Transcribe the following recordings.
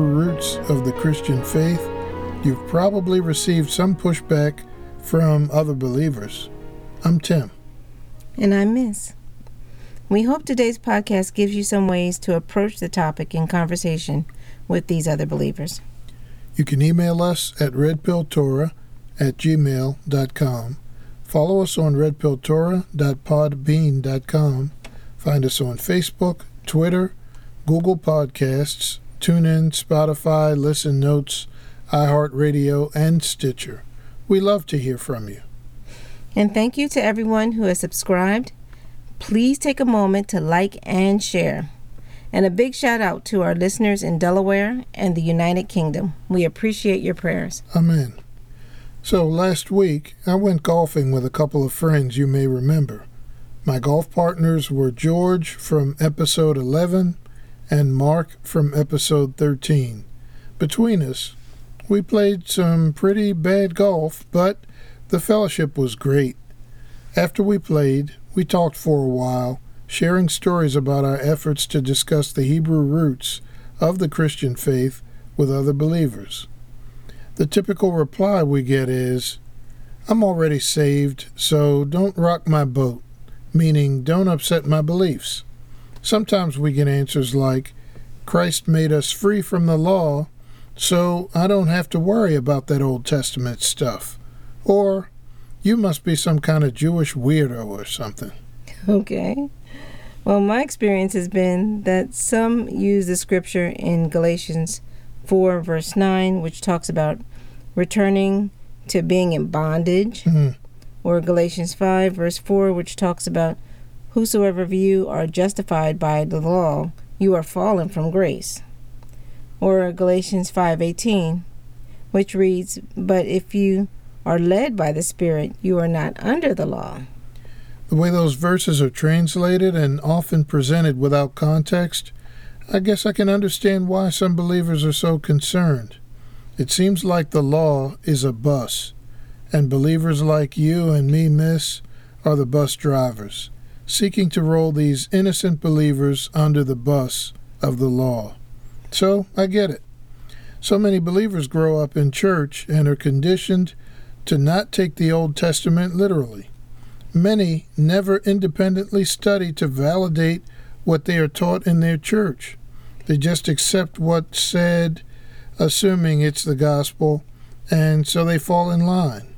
Hebrew roots of the Christian faith, you've probably received some pushback from other believers. I'm Tim. And I'm Miss. We hope today's podcast gives you some ways to approach the topic in conversation with these other believers. You can email us at redpilltorah at gmail.com. Follow us on redpilltorah.podbean.com. Find us on Facebook, Twitter, Google Podcasts, TuneIn, Spotify, Listen Notes, iHeartRadio, and Stitcher. We love to hear from you. And thank you to everyone who has subscribed. Please take a moment to like and share. And a big shout out to our listeners in Delaware and the United Kingdom. We appreciate your prayers. Amen. So last week, I went golfing with a couple of friends you may remember. My golf partners were George from episode 11 and Mark from episode 13. Between us, we played some pretty bad golf, but the fellowship was great. After we played, we talked for a while, sharing stories about our efforts to discuss the Hebrew roots of the Christian faith with other believers. The typical reply we get is, I'm already saved, so don't rock my boat, meaning don't upset my beliefs. Sometimes we get answers like, Christ made us free from the law, so I don't have to worry about that Old Testament stuff. Or, you must be some kind of Jewish weirdo or something. Okay. Well, my experience has been that some use the scripture in Galatians 4, verse 9, which talks about returning to being in bondage, Mhm. or Galatians 5, verse 4, which talks about whosoever of you are justified by the law, you are fallen from grace. Or Galatians 5:18, which reads, "But if you are led by the Spirit, you are not under the law." The way those verses are translated and often presented without context, I guess I can understand why some believers are so concerned. It seems like the law is a bus, and believers like you and me, miss, are the bus drivers, seeking to roll these innocent believers under the bus of the law. So I get it. So many believers grow up in church and are conditioned to not take the Old Testament literally. Many never independently study to validate what they are taught in their church. They just accept what's said, assuming it's the gospel, and so they fall in line.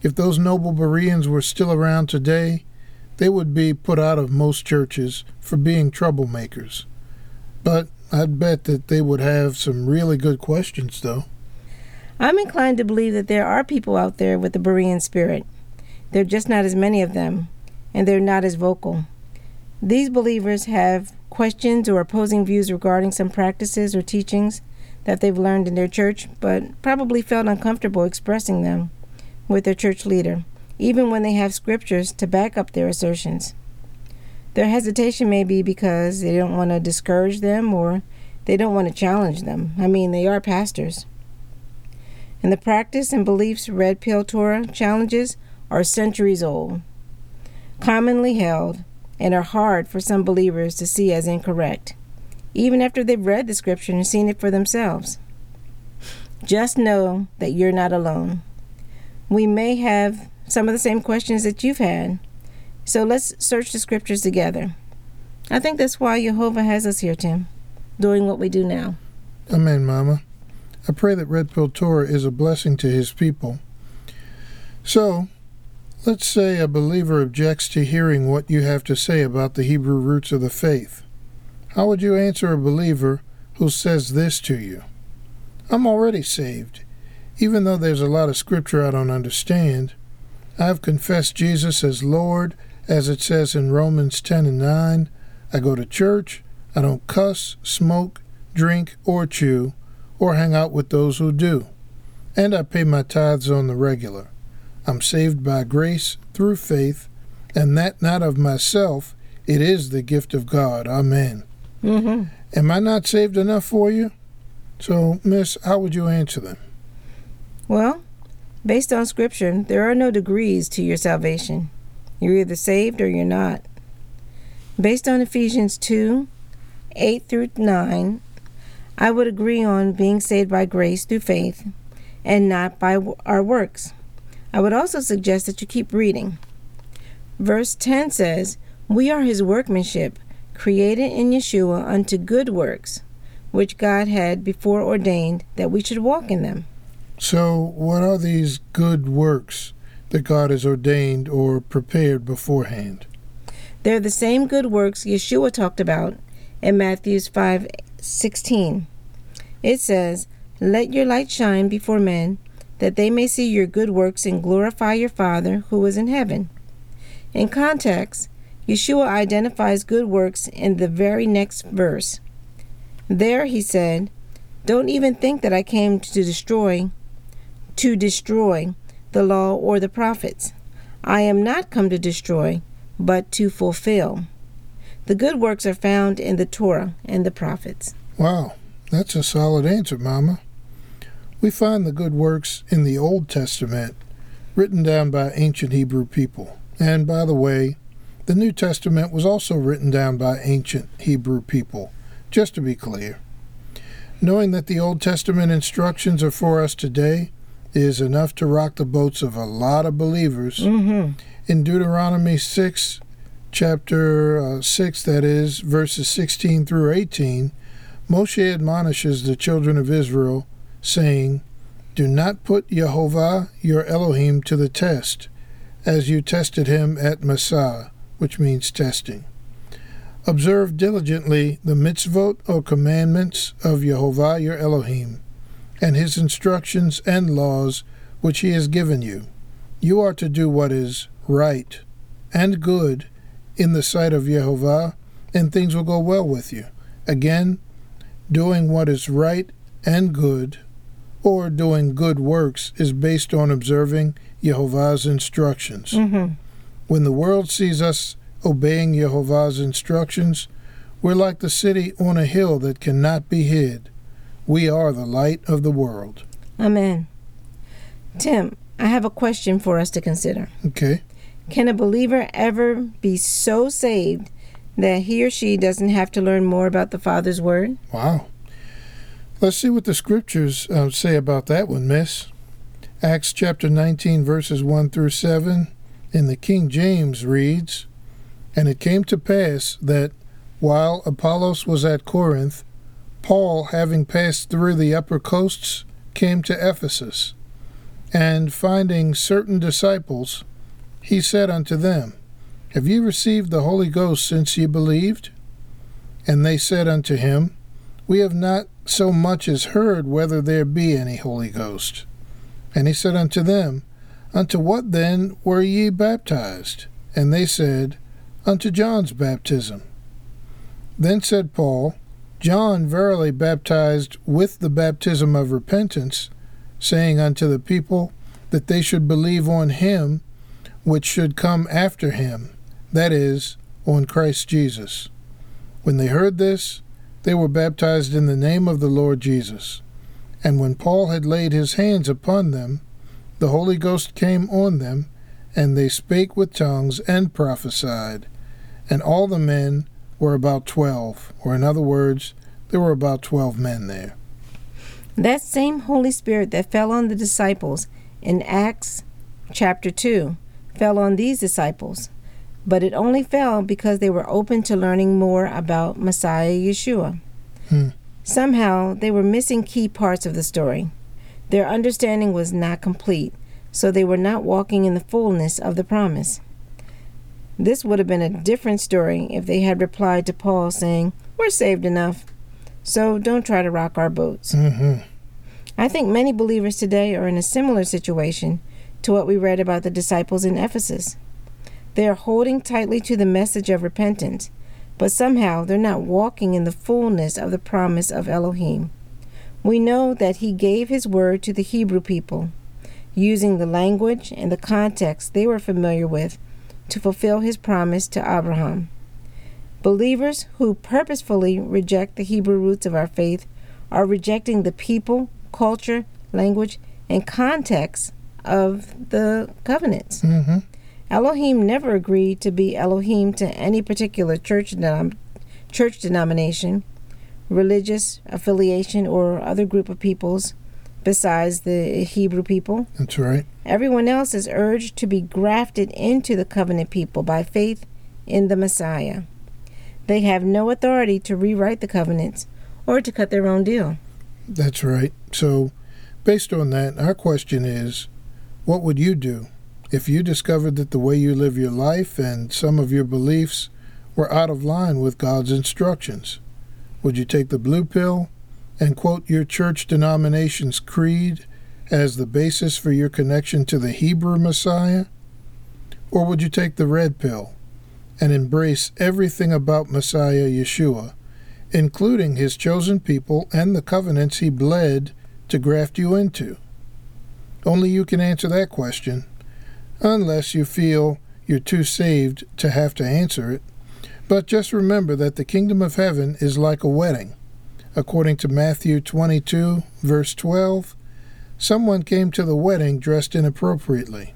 If those noble Bereans were still around today, they would be put out of most churches for being troublemakers. But I'd bet that they would have some really good questions, though. I'm inclined to believe that there are people out there with the Berean spirit. There are just not as many of them, and they're not as vocal. These believers have questions or opposing views regarding some practices or teachings that they've learned in their church, but probably felt uncomfortable expressing them with their church leader, even when they have scriptures to back up their assertions. Their hesitation may be because they don't want to discourage them or they don't want to challenge them. I mean, they are pastors. And the practice and beliefs Red Pill Torah challenges are centuries old, commonly held, and are hard for some believers to see as incorrect, even after they've read the scripture and seen it for themselves. Just know that you're not alone. We may have some of the same questions that you've had, so let's search the scriptures together. I think that's why Jehovah has us here, Tim, doing what we do now. Amen, Mama. I pray that Red Pill Torah is a blessing to his people. So, let's say a believer objects to hearing what you have to say about the Hebrew roots of the faith. How would you answer a believer who says this to you? I'm already saved. Even though there's a lot of scripture I don't understand, I've confessed Jesus as Lord, as it says in Romans 10 and 9. I go to church. I don't cuss, smoke, drink, or chew, or hang out with those who do. And I pay my tithes on the regular. I'm saved by grace through faith, and that not of myself, it is the gift of God. Amen. Mm-hmm. Am I not saved enough for you? So, Miss, how would you answer them? Well, Based on Scripture, there are no degrees to your salvation. You're either saved or you're not. Based on Ephesians 2 8 through 9, I would agree on being saved by grace through faith and not by our works. I would also suggest that you keep reading. Verse 10 says, We are his workmanship, created in Yeshua unto good works, which God had before ordained that we should walk in them. So, what are these good works that God has ordained or prepared beforehand? They're the same good works Yeshua talked about in Matthew 5 16. It says, Let your light shine before men, that they may see your good works and glorify your Father who is in heaven. In context, Yeshua identifies good works in the very next verse. There he said, Don't even think that I came to destroy to destroy the law or the prophets. I am not come to destroy, but to fulfill. The good works are found in the Torah and the prophets. Wow, that's a solid answer, Mama. We find the good works in the Old Testament written down by ancient Hebrew people. And by the way, the New Testament was also written down by ancient Hebrew people, just to be clear. Knowing that the Old Testament instructions are for us today is enough to rock the boats of a lot of believers. Mm-hmm. In Deuteronomy 6, chapter uh, 6, that is, verses 16 through 18, Moshe admonishes the children of Israel, saying, Do not put Jehovah your Elohim to the test, as you tested him at Massah, which means testing. Observe diligently the mitzvot or commandments of Jehovah your Elohim, and his instructions and laws which he has given you. You are to do what is right and good in the sight of Jehovah, and things will go well with you. Again, doing what is right and good, or doing good works, is based on observing Jehovah's instructions. Mm-hmm. When the world sees us obeying Jehovah's instructions, we're like the city on a hill that cannot be hid. We are the light of the world. Amen. Tim, I have a question for us to consider. Okay. Can a believer ever be so saved that he or she doesn't have to learn more about the Father's Word? Wow. Let's see what the scriptures uh, say about that one, miss. Acts chapter 19, verses 1 through 7 in the King James reads And it came to pass that while Apollos was at Corinth, Paul, having passed through the upper coasts, came to Ephesus. And finding certain disciples, he said unto them, Have ye received the Holy Ghost since ye believed? And they said unto him, We have not so much as heard whether there be any Holy Ghost. And he said unto them, Unto what then were ye baptized? And they said, Unto John's baptism. Then said Paul, John verily baptized with the baptism of repentance, saying unto the people that they should believe on him which should come after him, that is, on Christ Jesus. When they heard this, they were baptized in the name of the Lord Jesus. And when Paul had laid his hands upon them, the Holy Ghost came on them, and they spake with tongues and prophesied. And all the men were about twelve, or in other words, there were about twelve men there. That same Holy Spirit that fell on the disciples in Acts chapter 2 fell on these disciples, but it only fell because they were open to learning more about Messiah Yeshua. Hmm. Somehow, they were missing key parts of the story. Their understanding was not complete, so they were not walking in the fullness of the promise. This would have been a different story if they had replied to Paul saying, We're saved enough, so don't try to rock our boats. Mm-hmm. I think many believers today are in a similar situation to what we read about the disciples in Ephesus. They are holding tightly to the message of repentance, but somehow they're not walking in the fullness of the promise of Elohim. We know that He gave His word to the Hebrew people, using the language and the context they were familiar with to fulfill His promise to Abraham. Believers who purposefully reject the Hebrew roots of our faith are rejecting the people, culture, language, and context of the covenants. Mm-hmm. Elohim never agreed to be Elohim to any particular church, denom- church denomination, religious affiliation, or other group of peoples besides the Hebrew people. That's right. Everyone else is urged to be grafted into the covenant people by faith in the Messiah. They have no authority to rewrite the covenants or to cut their own deal. That's right. So, based on that, our question is what would you do if you discovered that the way you live your life and some of your beliefs were out of line with God's instructions? Would you take the blue pill and quote your church denomination's creed as the basis for your connection to the Hebrew Messiah? Or would you take the red pill and embrace everything about Messiah Yeshua, including his chosen people and the covenants he bled to graft you into? Only you can answer that question, unless you feel you're too saved to have to answer it. But just remember that the kingdom of heaven is like a wedding. According to Matthew 22, verse 12, someone came to the wedding dressed inappropriately.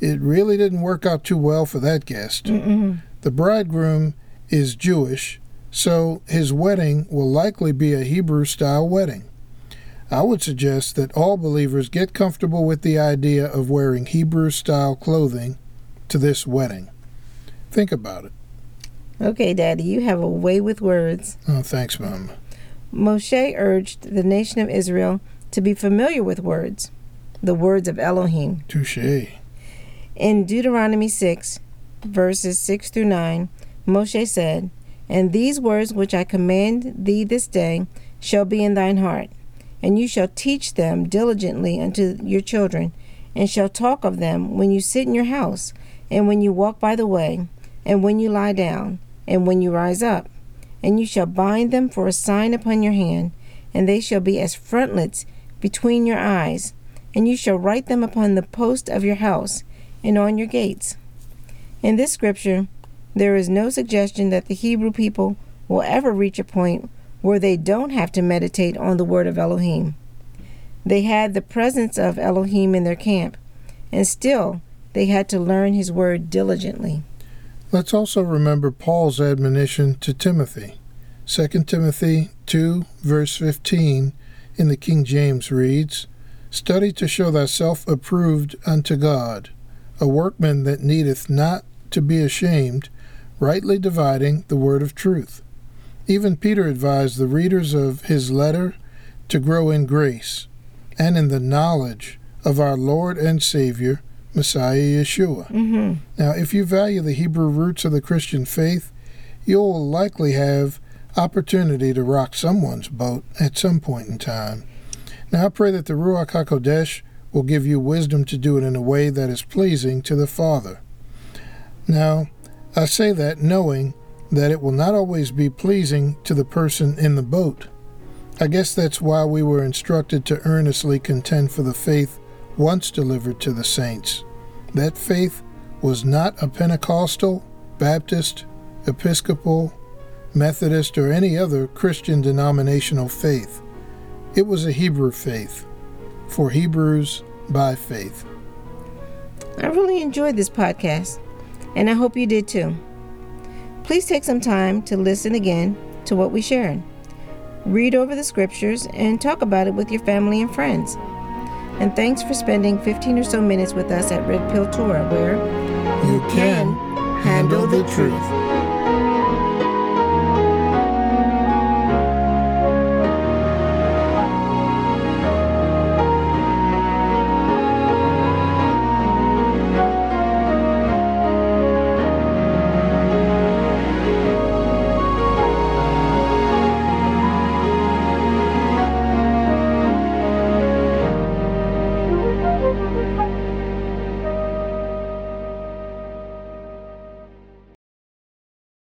It really didn't work out too well for that guest. Mm-mm. The bridegroom is Jewish, so his wedding will likely be a Hebrew style wedding. I would suggest that all believers get comfortable with the idea of wearing Hebrew style clothing to this wedding. Think about it. Okay, Daddy, you have a way with words. Oh, thanks, Mom. Moshe urged the nation of Israel to be familiar with words, the words of Elohim. Touche. In Deuteronomy 6, verses 6 through 9, Moshe said, And these words which I command thee this day shall be in thine heart, and you shall teach them diligently unto your children, and shall talk of them when you sit in your house, and when you walk by the way, and when you lie down, and when you rise up. And you shall bind them for a sign upon your hand, and they shall be as frontlets between your eyes, and you shall write them upon the post of your house and on your gates. In this scripture, there is no suggestion that the Hebrew people will ever reach a point where they don't have to meditate on the word of Elohim. They had the presence of Elohim in their camp, and still they had to learn his word diligently. Let's also remember Paul's admonition to Timothy. 2 Timothy 2, verse 15 in the King James reads, Study to show thyself approved unto God, a workman that needeth not to be ashamed, rightly dividing the word of truth. Even Peter advised the readers of his letter to grow in grace and in the knowledge of our Lord and Savior, Messiah Yeshua. Mm-hmm. Now, if you value the Hebrew roots of the Christian faith, you'll likely have opportunity to rock someone's boat at some point in time. Now, I pray that the Ruach HaKodesh will give you wisdom to do it in a way that is pleasing to the Father. Now, I say that knowing that it will not always be pleasing to the person in the boat. I guess that's why we were instructed to earnestly contend for the faith once delivered to the saints. That faith was not a Pentecostal, Baptist, Episcopal, Methodist, or any other Christian denominational faith. It was a Hebrew faith, for Hebrews by faith. I really enjoyed this podcast, and I hope you did too. Please take some time to listen again to what we shared. Read over the scriptures and talk about it with your family and friends. And thanks for spending 15 or so minutes with us at Red Pill Torah, where You can handle the truth.